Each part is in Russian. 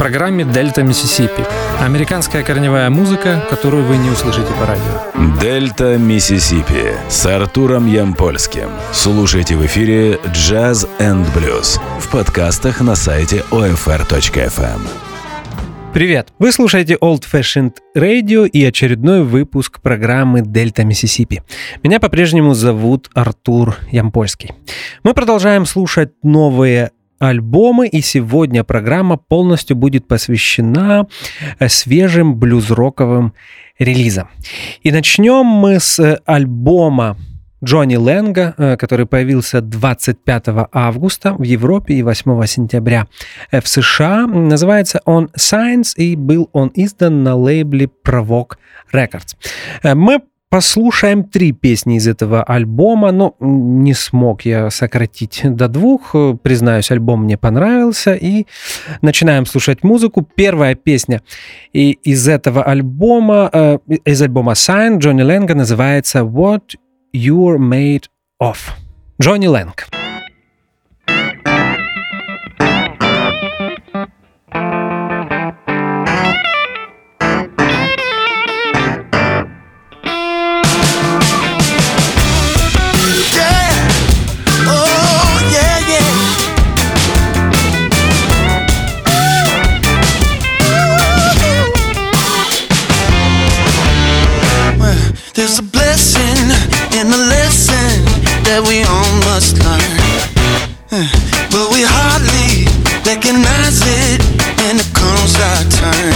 программе «Дельта Миссисипи». Американская корневая музыка, которую вы не услышите по радио. «Дельта Миссисипи» с Артуром Ямпольским. Слушайте в эфире «Jazz and Blues» в подкастах на сайте OFR.FM. Привет! Вы слушаете Old Fashioned Radio и очередной выпуск программы «Дельта Миссисипи». Меня по-прежнему зовут Артур Ямпольский. Мы продолжаем слушать новые альбомы, и сегодня программа полностью будет посвящена э, свежим блюз-роковым релизам. И начнем мы с альбома Джонни Лэнга, э, который появился 25 августа в Европе и 8 сентября в США. Называется он Science и был он издан на лейбле Provoke Records. Э, мы Послушаем три песни из этого альбома, но не смог я сократить до двух. Признаюсь, альбом мне понравился. И начинаем слушать музыку. Первая песня из этого альбома, э, из альбома Sign Джонни Лэнга называется What You're Made Of. Джонни Лэнг. That we all must learn. Uh, but we hardly recognize it when it comes our turn.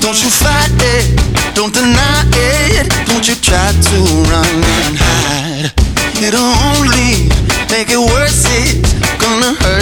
Don't you fight it, don't deny it, don't you try to run and hide. It'll only make it worse, it's gonna hurt,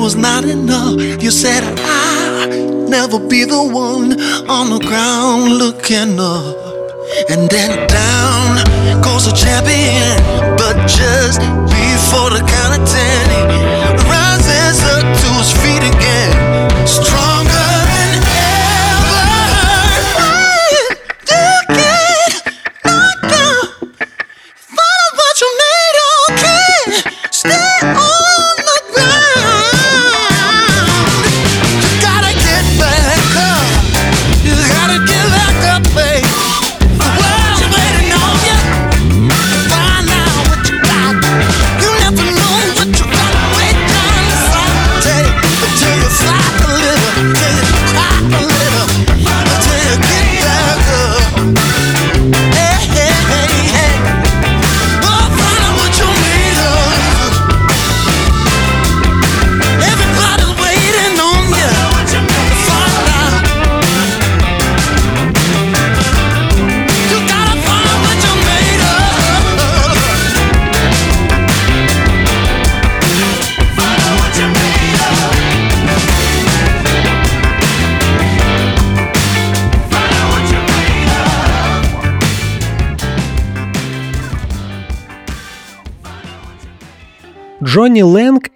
was not enough. You said I'll never be the one on the ground looking up. And then down goes a champion, but just before the count of ten.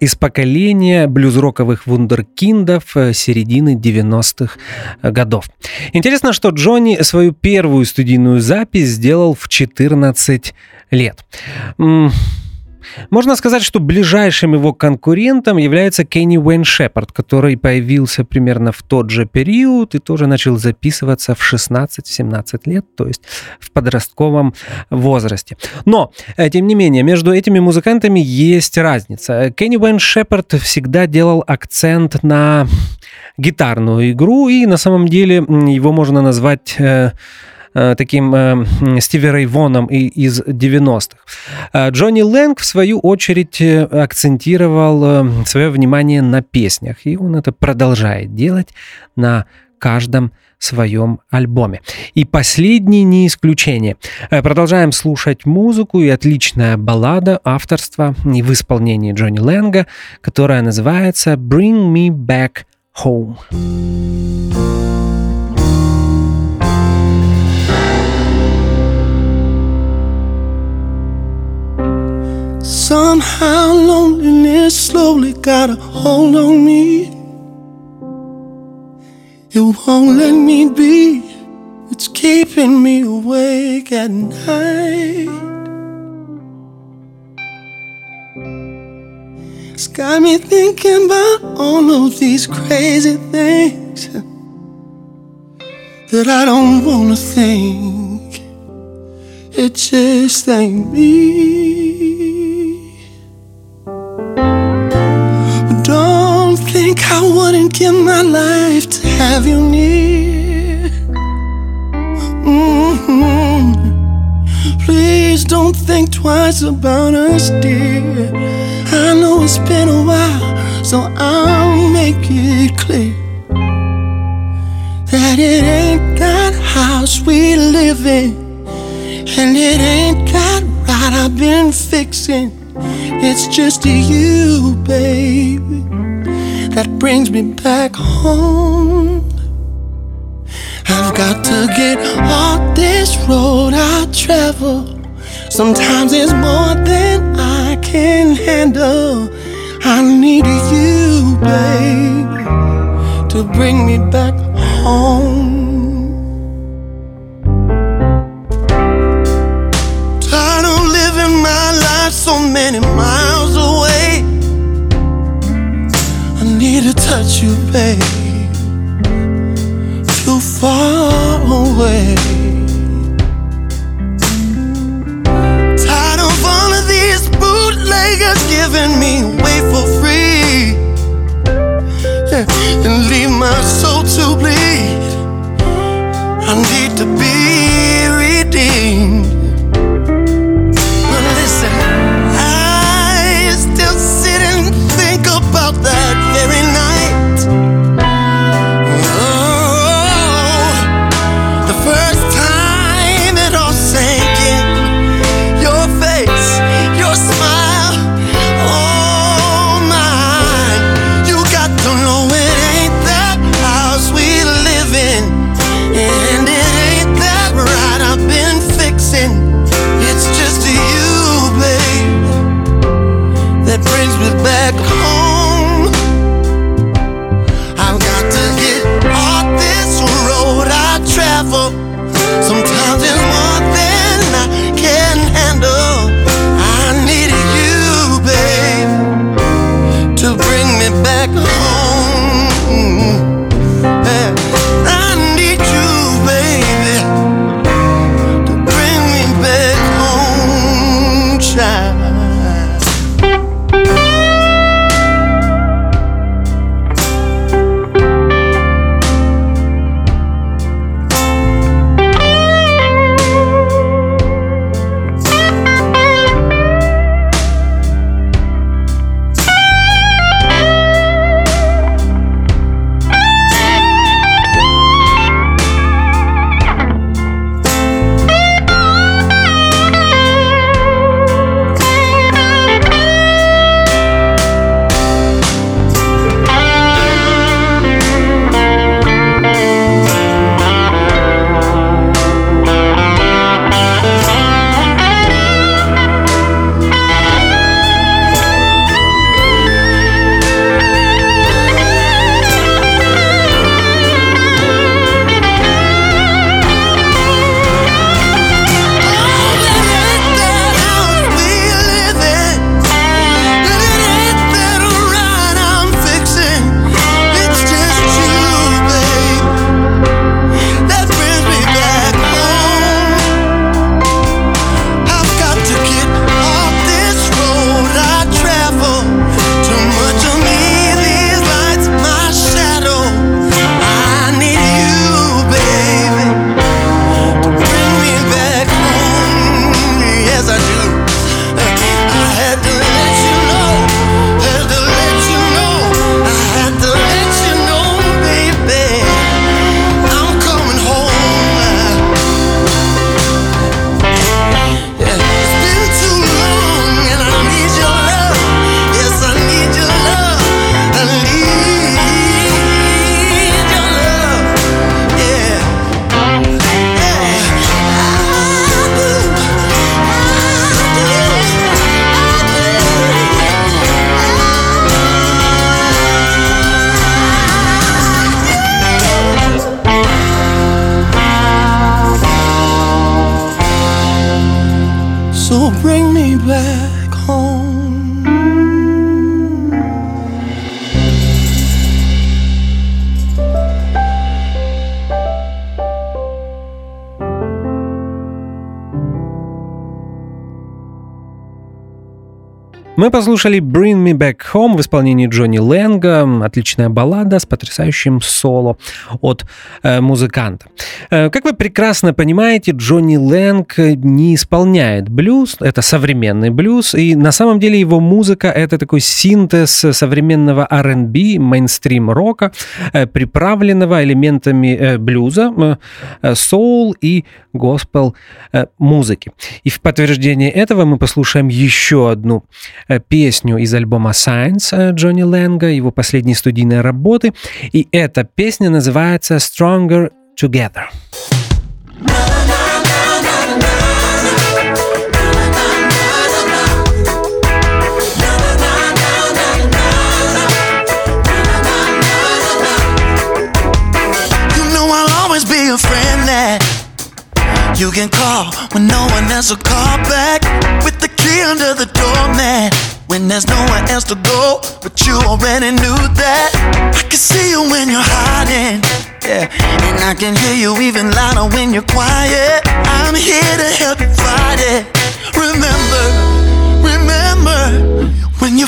Из поколения блюз-роковых вундеркиндов э, середины 90-х годов. Интересно, что Джонни свою первую студийную запись сделал в 14 лет. Можно сказать, что ближайшим его конкурентом является Кенни Уэйн Шепард, который появился примерно в тот же период и тоже начал записываться в 16-17 лет, то есть в подростковом возрасте. Но, э, тем не менее, между этими музыкантами есть разница. Кенни Уэйн Шепард всегда делал акцент на гитарную игру, и на самом деле его можно назвать э, таким э, Стиви Рэй Воном из 90-х. Э, Джонни Лэнг, в свою очередь, акцентировал свое внимание на песнях, и он это продолжает делать на каждом своем альбоме. И последний не исключение. Продолжаем слушать музыку и отличная баллада авторства и в исполнении Джонни Лэнга, которая называется «Bring Me Back Home». Somehow loneliness slowly got a hold on me. It won't let me be, it's keeping me awake at night. It's got me thinking about all of these crazy things that I don't wanna think. It just ain't me. Wouldn't give my life to have you near. Mm-hmm. Please don't think twice about us, dear. I know it's been a while, so I'll make it clear that it ain't that house we live in, and it ain't that ride I've been fixing. It's just you, baby that brings me back home. I've got to get off this road I travel. Sometimes it's more than I can handle. I need you, babe, to bring me back home. Tired of living my life so many miles touch you, babe. Too far away. Tired of all of these bootleggers giving me away for free. Yeah, and leave my soul to bleed. I need to be Мы послушали Bring Me Back Home в исполнении Джонни Лэнга. Отличная баллада с потрясающим соло от э, музыканта. Э, как вы прекрасно понимаете, Джонни Лэнг не исполняет блюз. Это современный блюз. И на самом деле его музыка — это такой синтез современного R&B, мейнстрим-рока, э, приправленного элементами э, блюза, э, соул и госпел э, музыки. И в подтверждение этого мы послушаем еще одну Э, песню из альбома Science э, Джонни Лэнга, его последней студийной работы. И эта песня называется Stronger Together. you can call when no one else will call back under the doormat when there's nowhere else to go. But you already knew that. I can see you when you're hiding. Yeah, and I can hear you even louder when you're quiet. I'm here to help you fight it. Remember, remember when you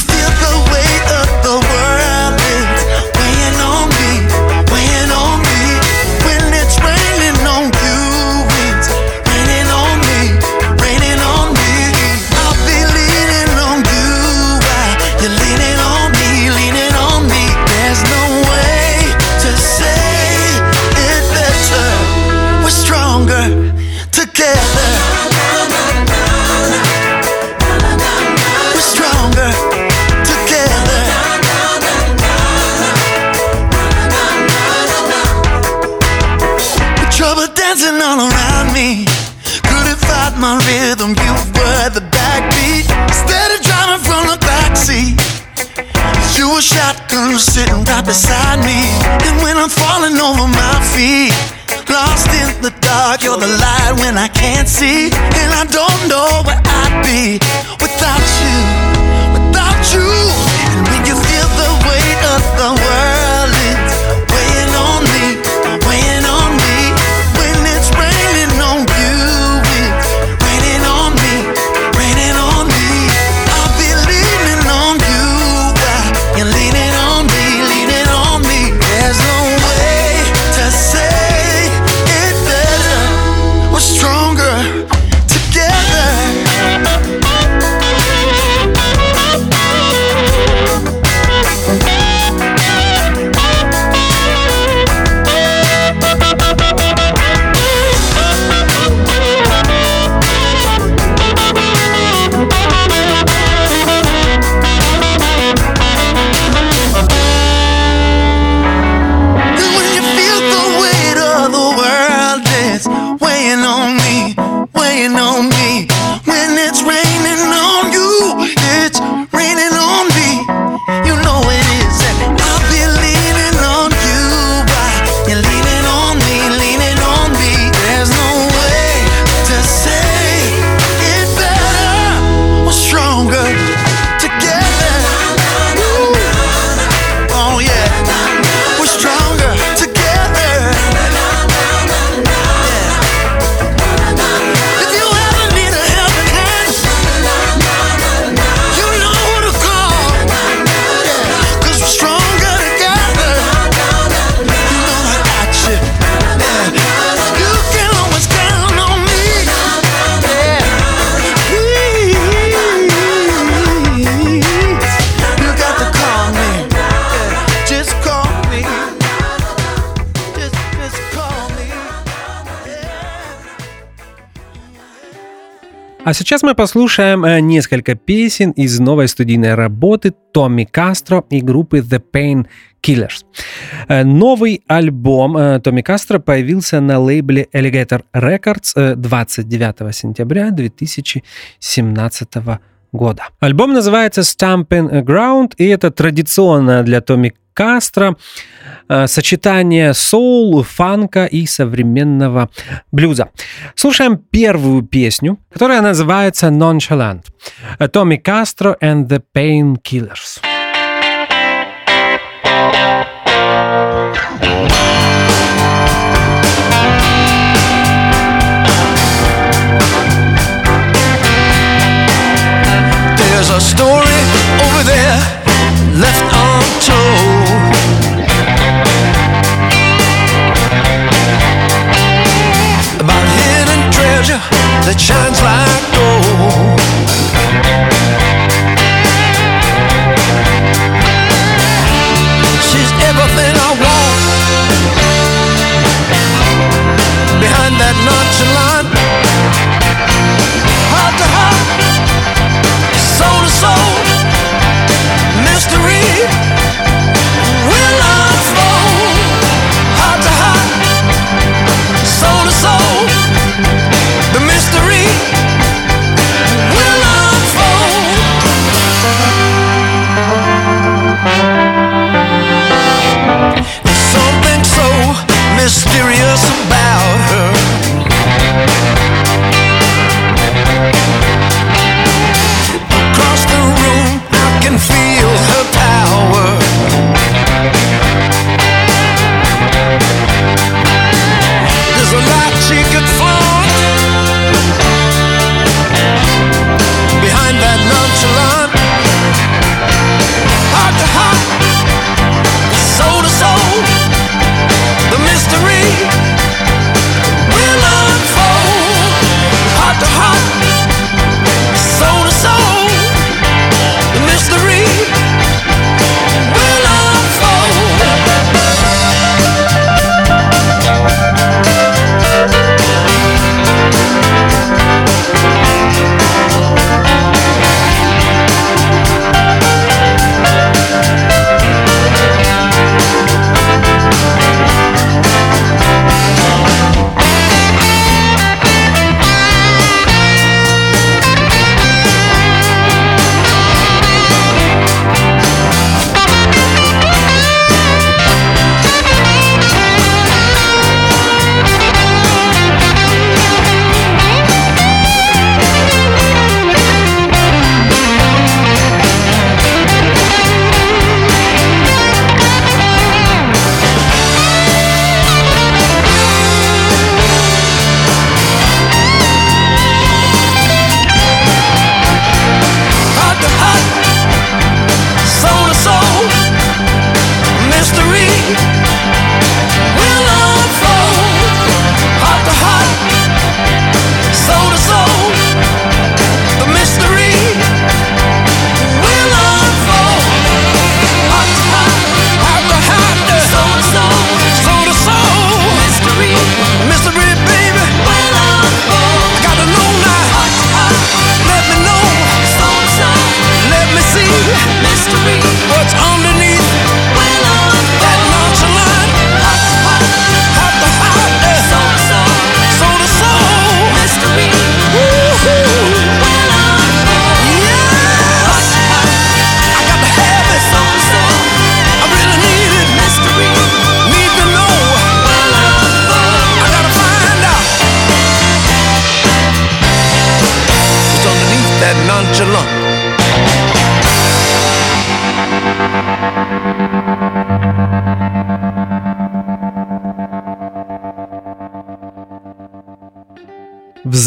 А сейчас мы послушаем э, несколько песен из новой студийной работы Томми Кастро и группы The Pain Killers. Э, Новый альбом э, Томми Кастро появился на лейбле Alligator Records э, 29 сентября 2017 года. Альбом называется Stampin' Ground, и это традиционно для Томми Кастро, э, сочетание соул, фанка и современного блюза. Слушаем первую песню, которая называется «Nonchalant». Э, Томми Кастро and the Painkillers. Killers. There's a story over there left untold. that shines like gold.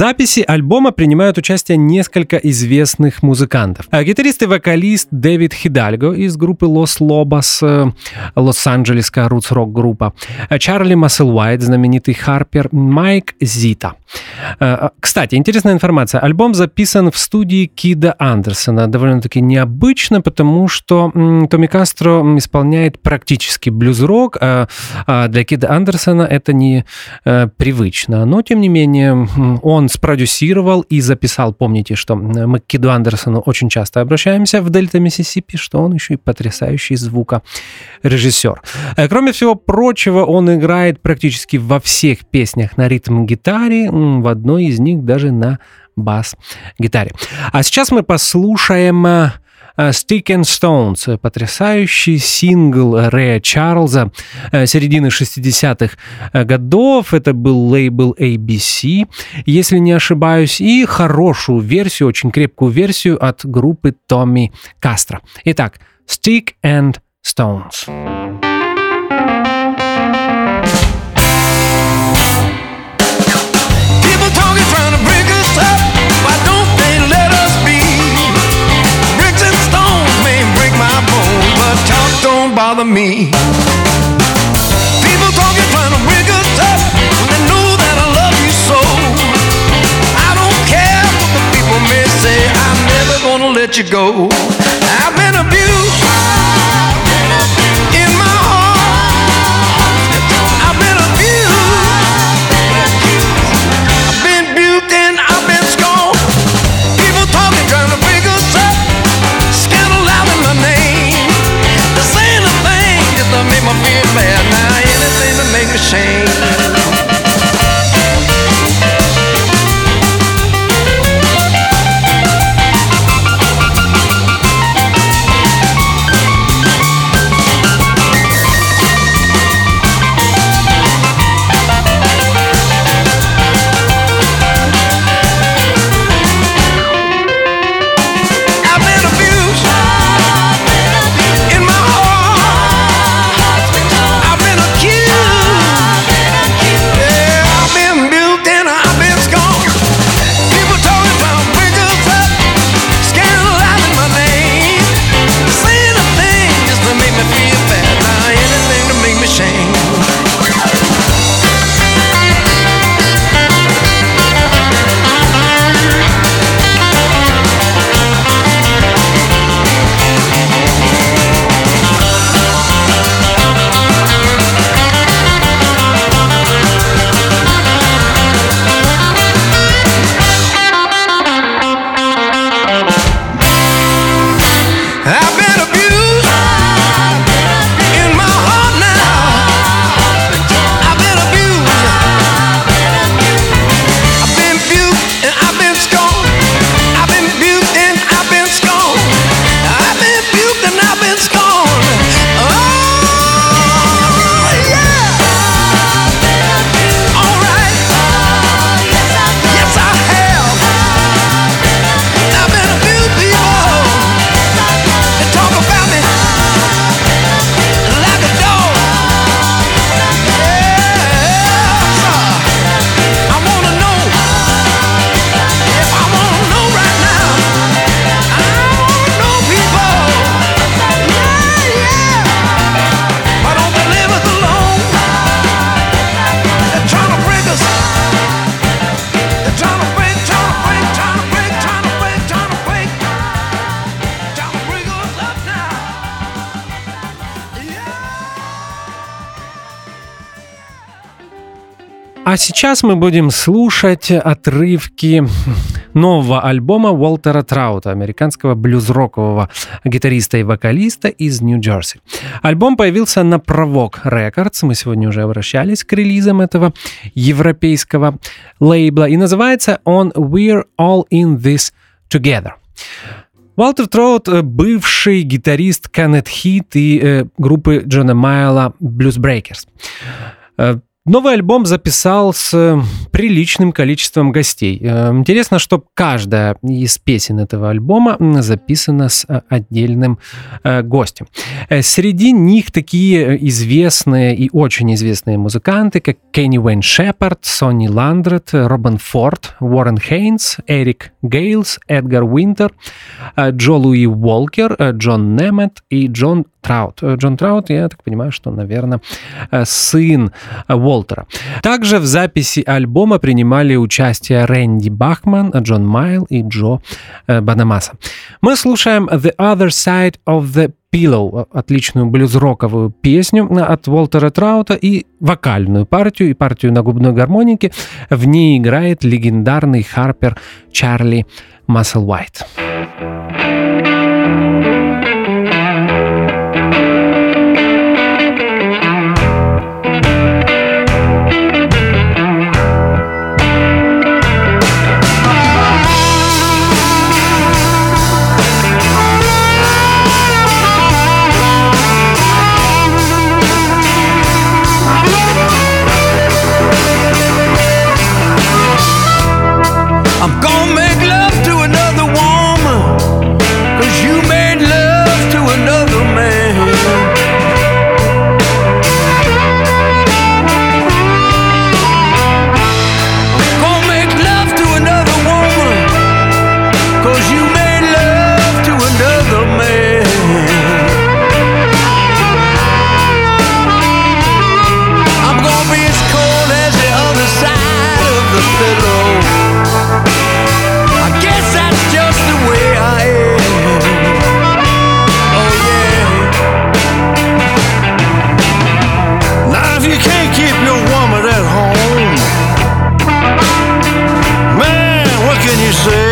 Записи альбома принимают участие несколько известных музыкантов. А гитарист и вокалист Дэвид Хидальго из группы Los Lobos, э, лос-анджелесская рутс-рок группа, Чарли Масселуайт, знаменитый Харпер, Майк Зита. Э, кстати, интересная информация. Альбом записан в студии Кида Андерсона. Довольно-таки необычно, потому что Томми Кастро исполняет практически блюз-рок, а, а для Кида Андерсона это не э, привычно. Но, тем не менее, он спродюсировал и записал. Помните, что мы к Киду Андерсону очень часто обращаемся в Дельта Миссисипи, что он еще и потрясающий звукорежиссер. Э, кроме всего прочего, он играет практически во всех песнях на ритм-гитаре, в одной из них даже на бас-гитаре. А сейчас мы послушаем э, Stick and Stones, потрясающий сингл Рэя Чарльза э, середины 60-х э, годов. Это был лейбл ABC, если не ошибаюсь, и хорошую версию, очень крепкую версию от группы Томми Кастро. Итак, Stick and Stones. Bother me. People talking, trying to wig us up when they know that I love you so. I don't care what the people may say, I'm never gonna let you go. I've been abused. change. Сейчас мы будем слушать отрывки нового альбома Уолтера Траута, американского блюз-рокового гитариста и вокалиста из Нью-Джерси. Альбом появился на Провок Records, мы сегодня уже обращались к релизам этого европейского лейбла, и называется он «We're All In This Together». Уолтер Троут – бывший гитарист Кеннет Хит и э, группы Джона Майла Breakers. Э, Новый альбом записал с приличным количеством гостей. Э, интересно, что каждая из песен этого альбома записана с э, отдельным э, гостем. Среди них такие известные и очень известные музыканты, как Кенни Уэйн Шепард, Сонни Ландрет, Робин Форд, Уоррен Хейнс, Эрик Гейлс, Эдгар Уинтер, Джо Луи Уолкер, Джон Немет и Джон Траут. Джон Траут, я так понимаю, что, наверное, сын Уолтера. Также в записи альбома принимали участие Рэнди Бахман, Джон Майл и Джо Банамаса. Мы слушаем The Other Side of the Pillow, отличную блюз-роковую песню от Уолтера Траута и вокальную партию, и партию на губной гармонике. В ней играет легендарный харпер Чарли Масселвайт. Мы can you say?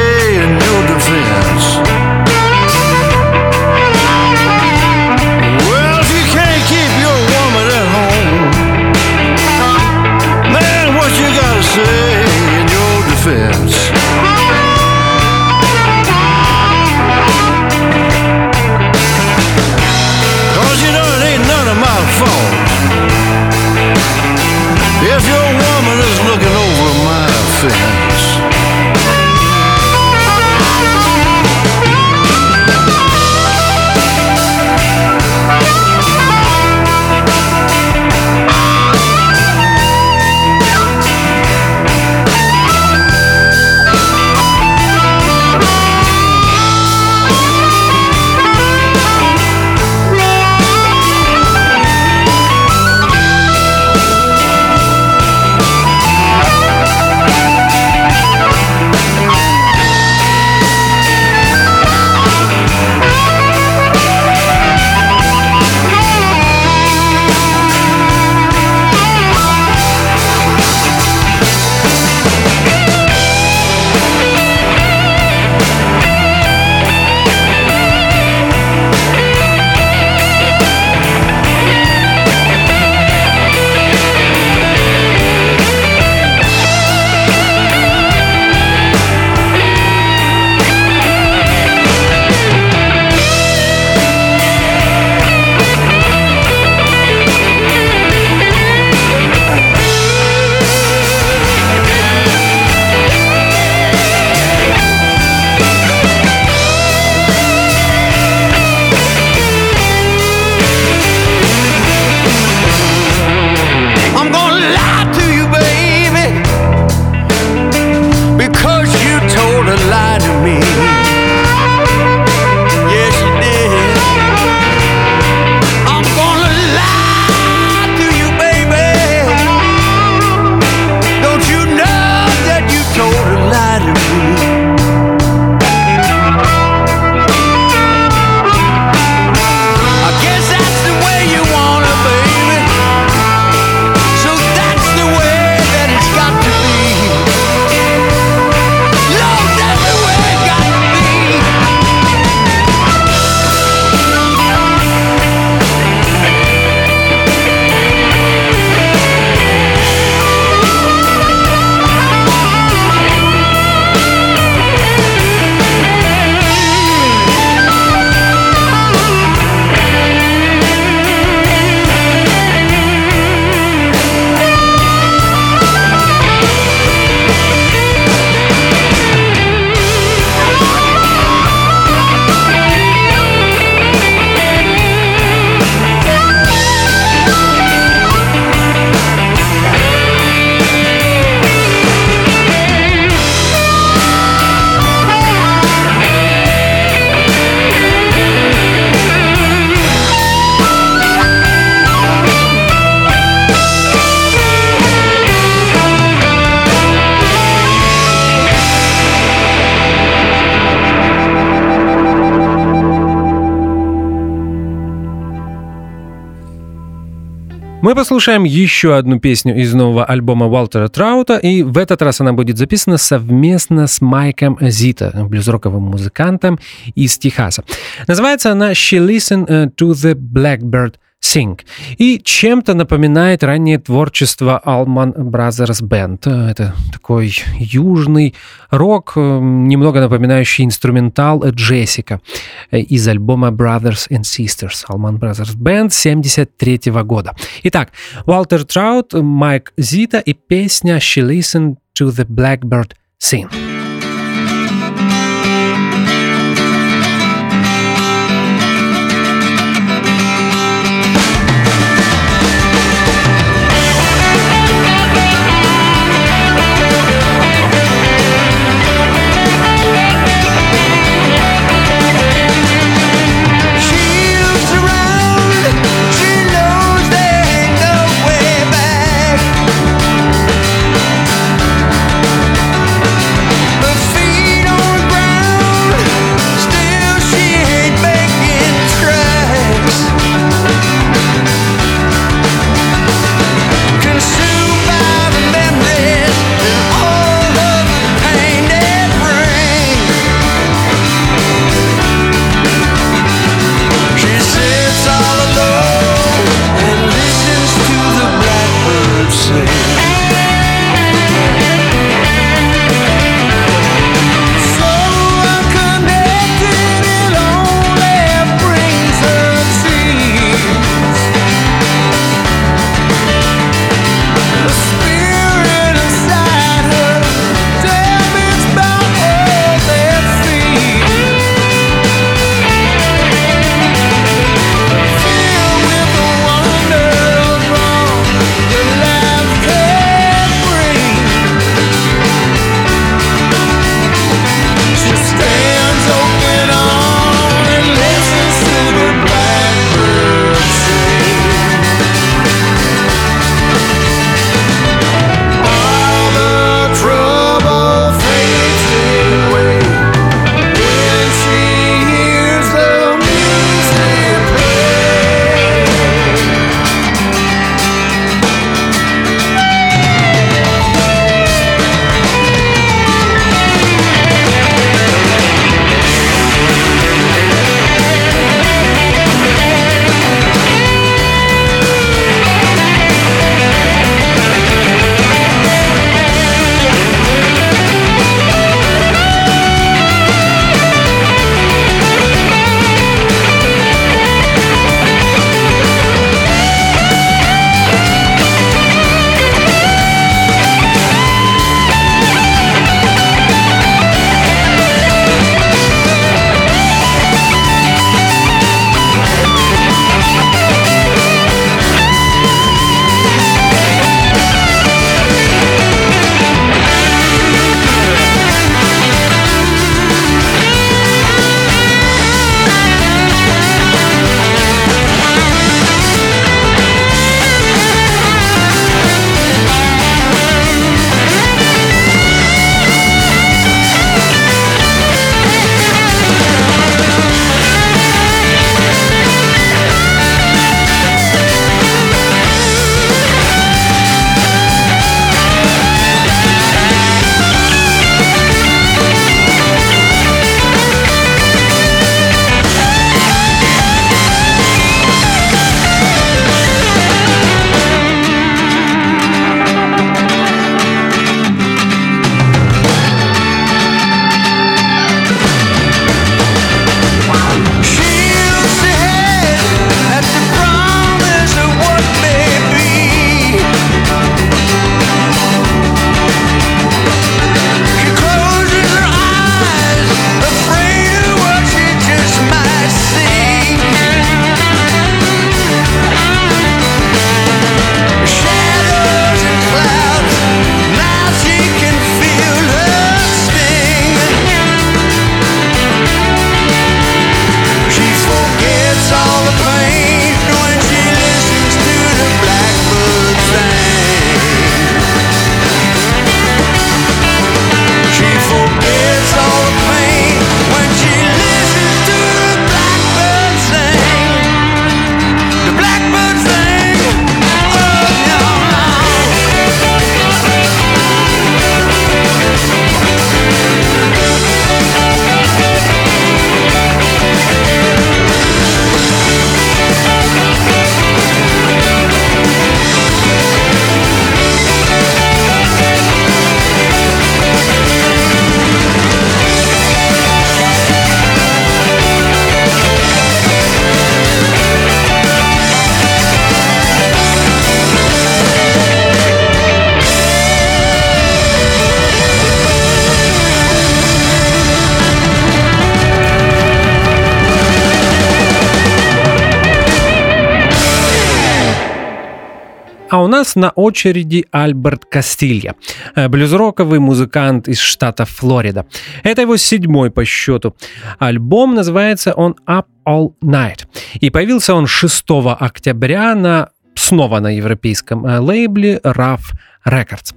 Послушаем еще одну песню из нового альбома Уолтера Траута, и в этот раз она будет записана совместно с Майком Зита, блюзроковым музыкантом из Техаса. Называется она «She Listened э, to the Blackbird Sing. И чем-то напоминает раннее творчество Allman Brothers Band. Это такой южный рок, э, немного напоминающий инструментал Джессика э, из альбома Brothers and Sisters Allman Brothers Band 73 года. Итак, Уолтер Траут, Майк Зита и песня «She Listened to the Blackbird Sing». Нас на очереди Альберт Кастилья, э, блюзроковый музыкант из штата Флорида. Это его седьмой по счету. Альбом называется он Up All Night. И появился он 6 октября на снова на европейском э, лейбле Rough Records.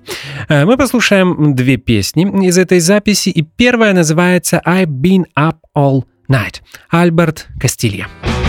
Э, мы послушаем две песни из этой записи, и первая называется I've Been Up All Night. Альберт Кастилья. she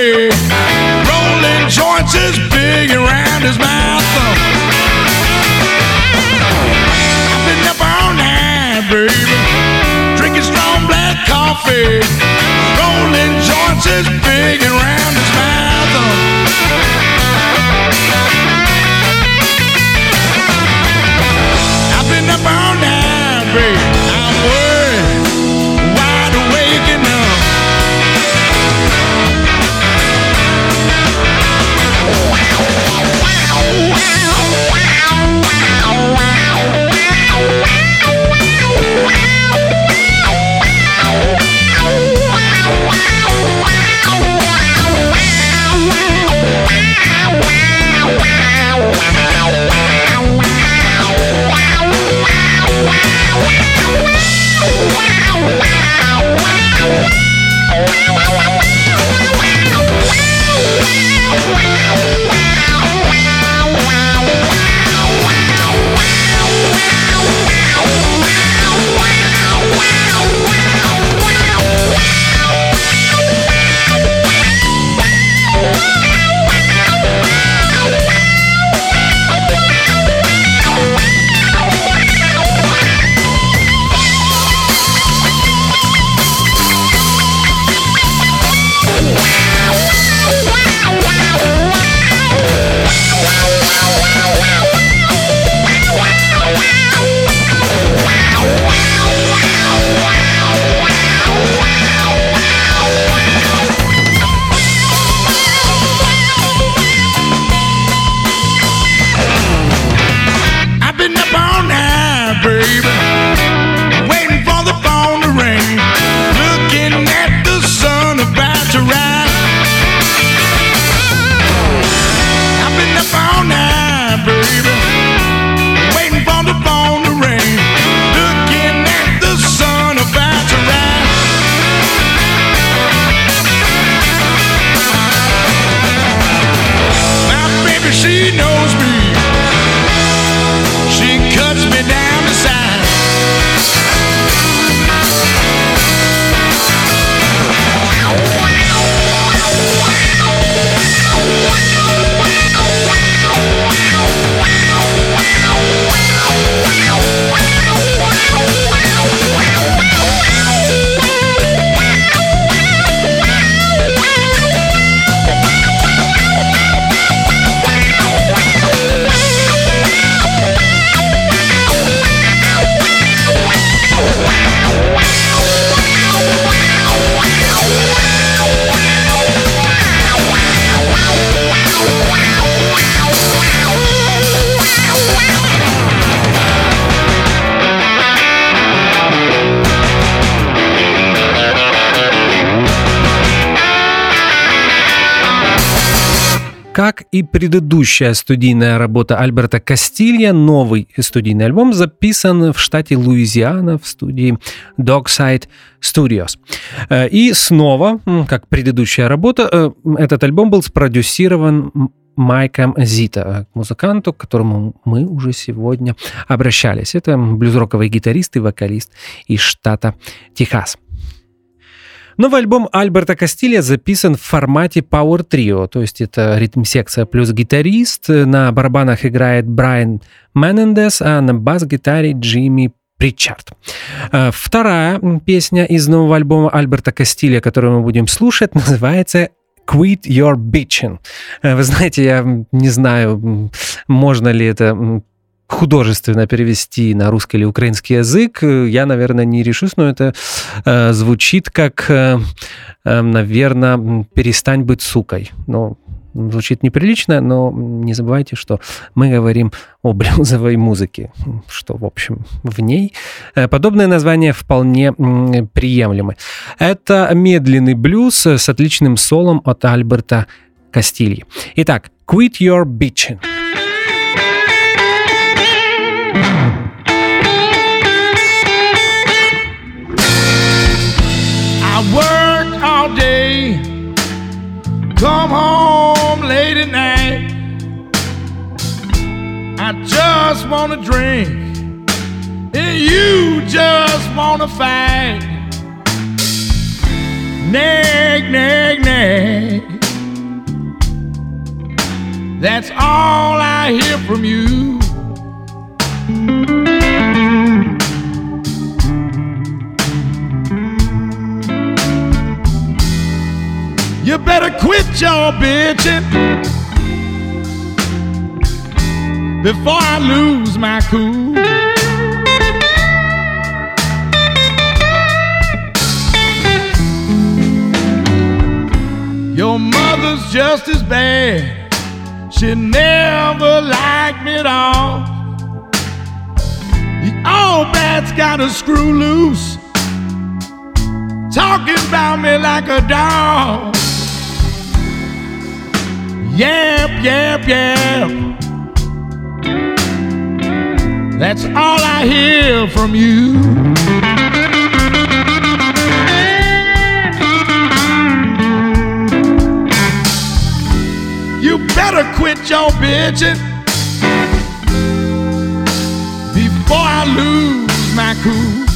me. И предыдущая студийная работа Альберта Кастилья, новый студийный альбом записан в штате Луизиана в студии Dogside Studios. Э, и снова, как предыдущая работа, э, этот альбом был спродюсирован Майком Зита, музыканту, к которому мы уже сегодня обращались. Это блюзроковый гитарист и вокалист из штата Техас. Новый альбом Альберта Кастилья записан в формате Power Trio, то есть это ритм-секция плюс гитарист. На барабанах играет Брайан Менендес, а на бас-гитаре Джимми Причард. Э, вторая песня из нового альбома Альберта Кастилья, которую мы будем слушать, называется Quit Your Bitching. Э, вы знаете, я не знаю, можно ли это художественно перевести на русский или украинский язык, я, наверное, не решусь, но это э, звучит как, э, э, наверное, перестань быть сукой. Ну, звучит неприлично, но не забывайте, что мы говорим о блюзовой музыке, что, в общем, в ней э, подобное название вполне приемлемы. Это медленный блюз с отличным солом от Альберта Кастильи. Итак, Quit Your Bitching. I work all day, come home late at night. I just wanna drink, and you just wanna fight. Nag, nag, nag. That's all I hear from you. You better quit your bitching before I lose my cool. Your mother's just as bad. She never liked me at all. The old bat's got a screw loose, talking about me like a dog. Yap, yap, yap. That's all I hear from you. You better quit your bitching before I lose my cool.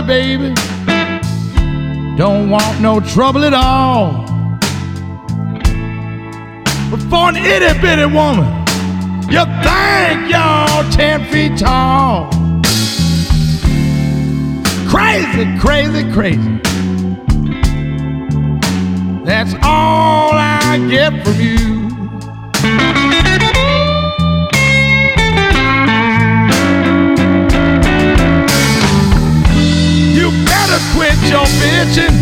You, baby. Don't want no trouble at all. But for an itty bitty woman, you think you're ten feet tall. Crazy, crazy, crazy. That's all I get from you. kitchen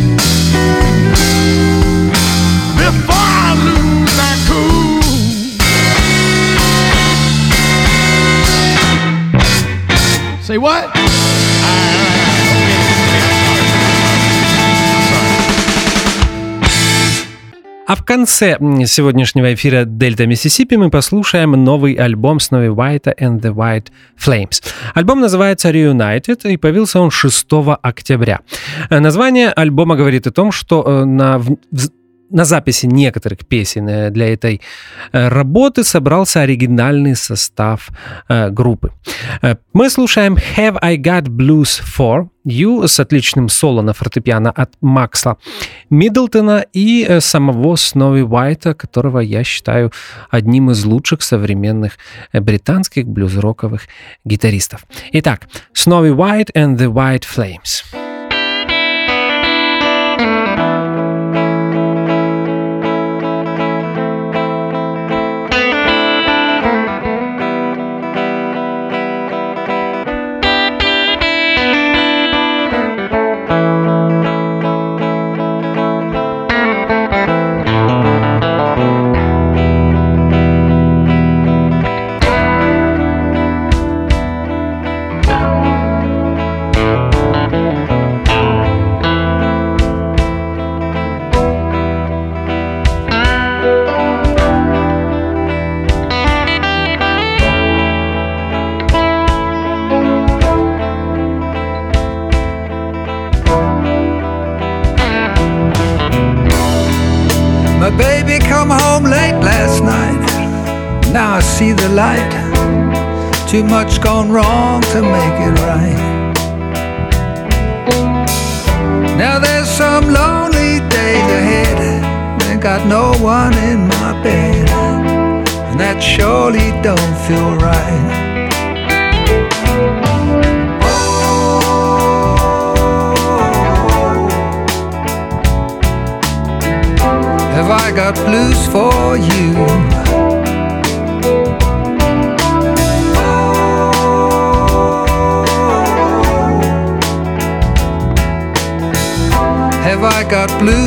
А в конце сегодняшнего эфира Дельта Миссисипи мы послушаем новый альбом Snowy White and the White Flames. Альбом называется Reunited, и появился он 6 октября. Э, Название альбома говорит о том, что э, на, на записи некоторых песен э, для этой работы собрался оригинальный состав группы. Мы слушаем Have I Got Blues For You с отличным соло на фортепиано от Макса Миддлтона и э, самого Снови Уайта, которого я считаю одним из лучших современных э, британских блюз-роковых гитаристов. Итак, Snowy White and the White Flames. I see the light. Too much gone wrong to make it right. Now there's some lonely days ahead. Ain't got no one in my bed. And that surely don't feel right. Have I got blues for you? Have I got blues?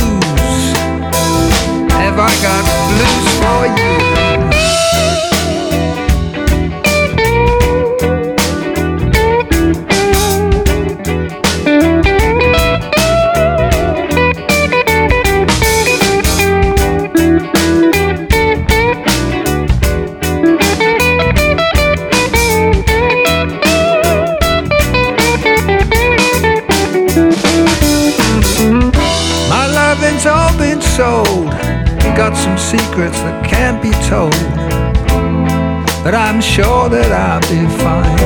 Have I got blues for you? Got some secrets that can't be told. But I'm sure that I'll be fine.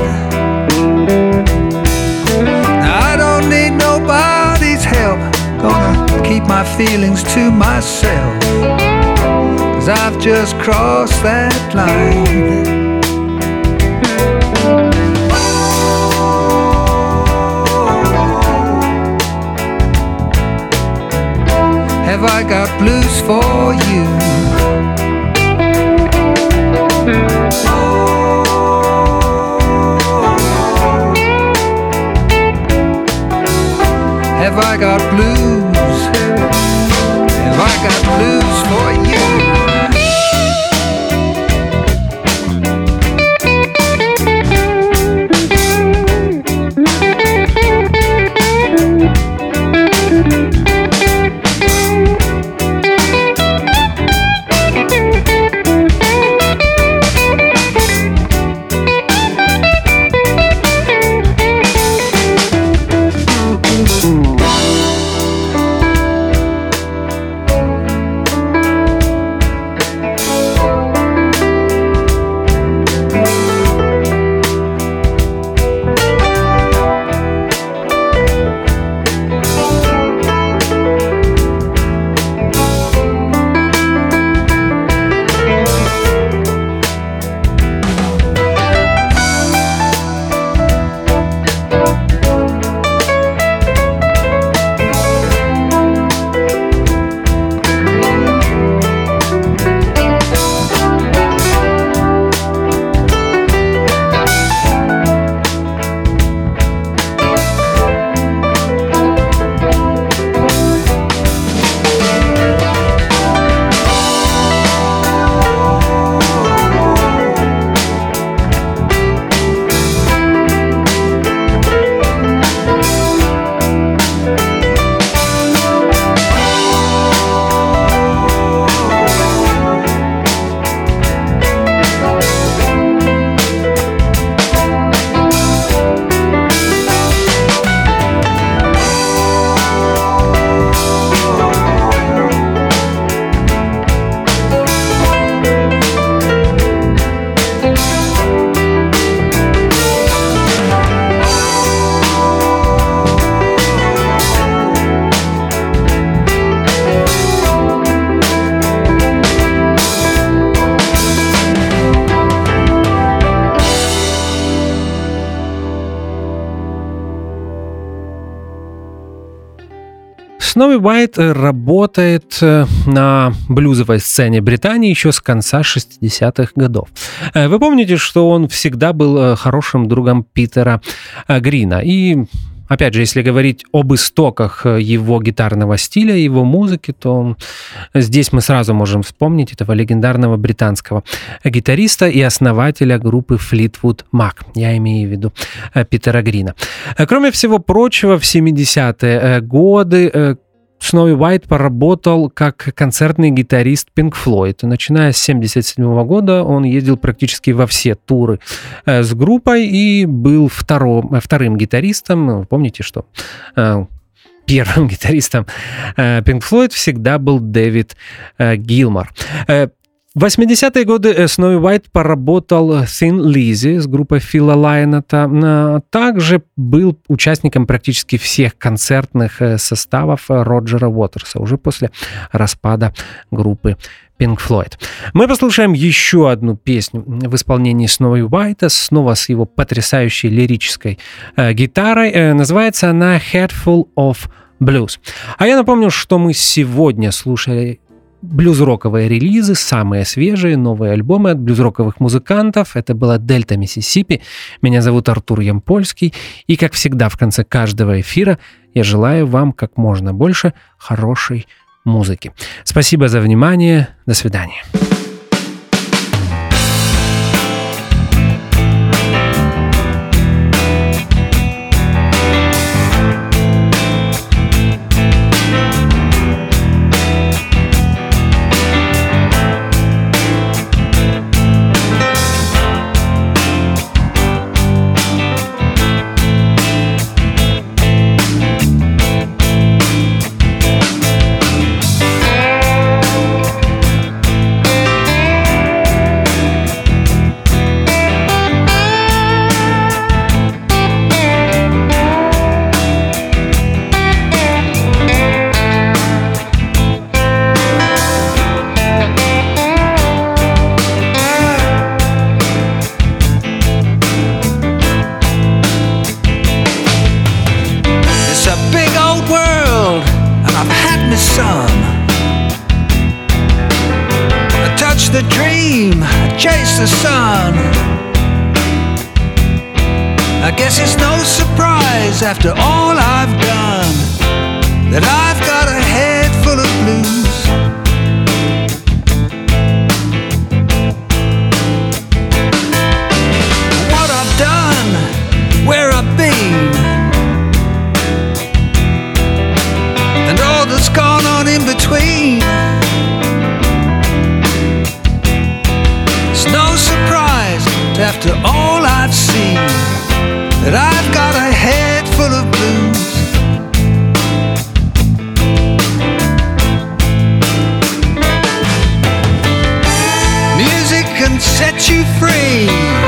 I don't need nobody's help. Gonna keep my feelings to myself. Cause I've just crossed that line. Have I got blues for you? Have I got blues? Have I got blues for you? Работает э, на блюзовой сцене Британии еще с конца 60-х годов. Э, вы помните, что он всегда был э, хорошим другом Питера Грина. И опять же, если говорить об истоках его гитарного стиля, его музыки, то здесь мы сразу можем вспомнить этого легендарного британского гитариста и основателя группы Fleetwood Mac. Я имею в виду Питера Грина. Кроме всего прочего, в 70-е годы Сноуи Уайт поработал как концертный гитарист Pink Floyd. Начиная с 1977 года он ездил практически во все туры э, с группой и был втором, вторым гитаристом. Помните, что э, первым гитаристом э, Pink Floyd всегда был Дэвид Гилмор. В 80-е годы Сноуи Уайт поработал Thin Lizzy с группой Фила Лайната. Также был участником практически всех концертных э, составов Роджера Уотерса уже после распада группы Pink Floyd. Мы послушаем еще одну песню в исполнении Сноуи Уайта, снова с его потрясающей лирической э, гитарой. Э, называется она Headful of Blues. А я напомню, что мы сегодня слушали блюз-роковые релизы, самые свежие, новые альбомы от блюз-роковых музыкантов. Это была «Дельта Миссисипи». Меня зовут Артур Ямпольский. И, как всегда, в конце каждого эфира я желаю вам как можно больше хорошей музыки. Спасибо за внимание. До свидания. After all I've done that I've got a head full of blues. What I've done, where I've been, and all that's gone on in between. free.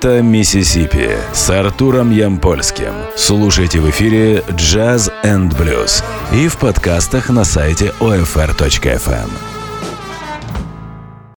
Дельта Миссисипи с Артуром Ямпольским. Слушайте в эфире «Джаз энд блюз» и в подкастах на сайте OFR.FM.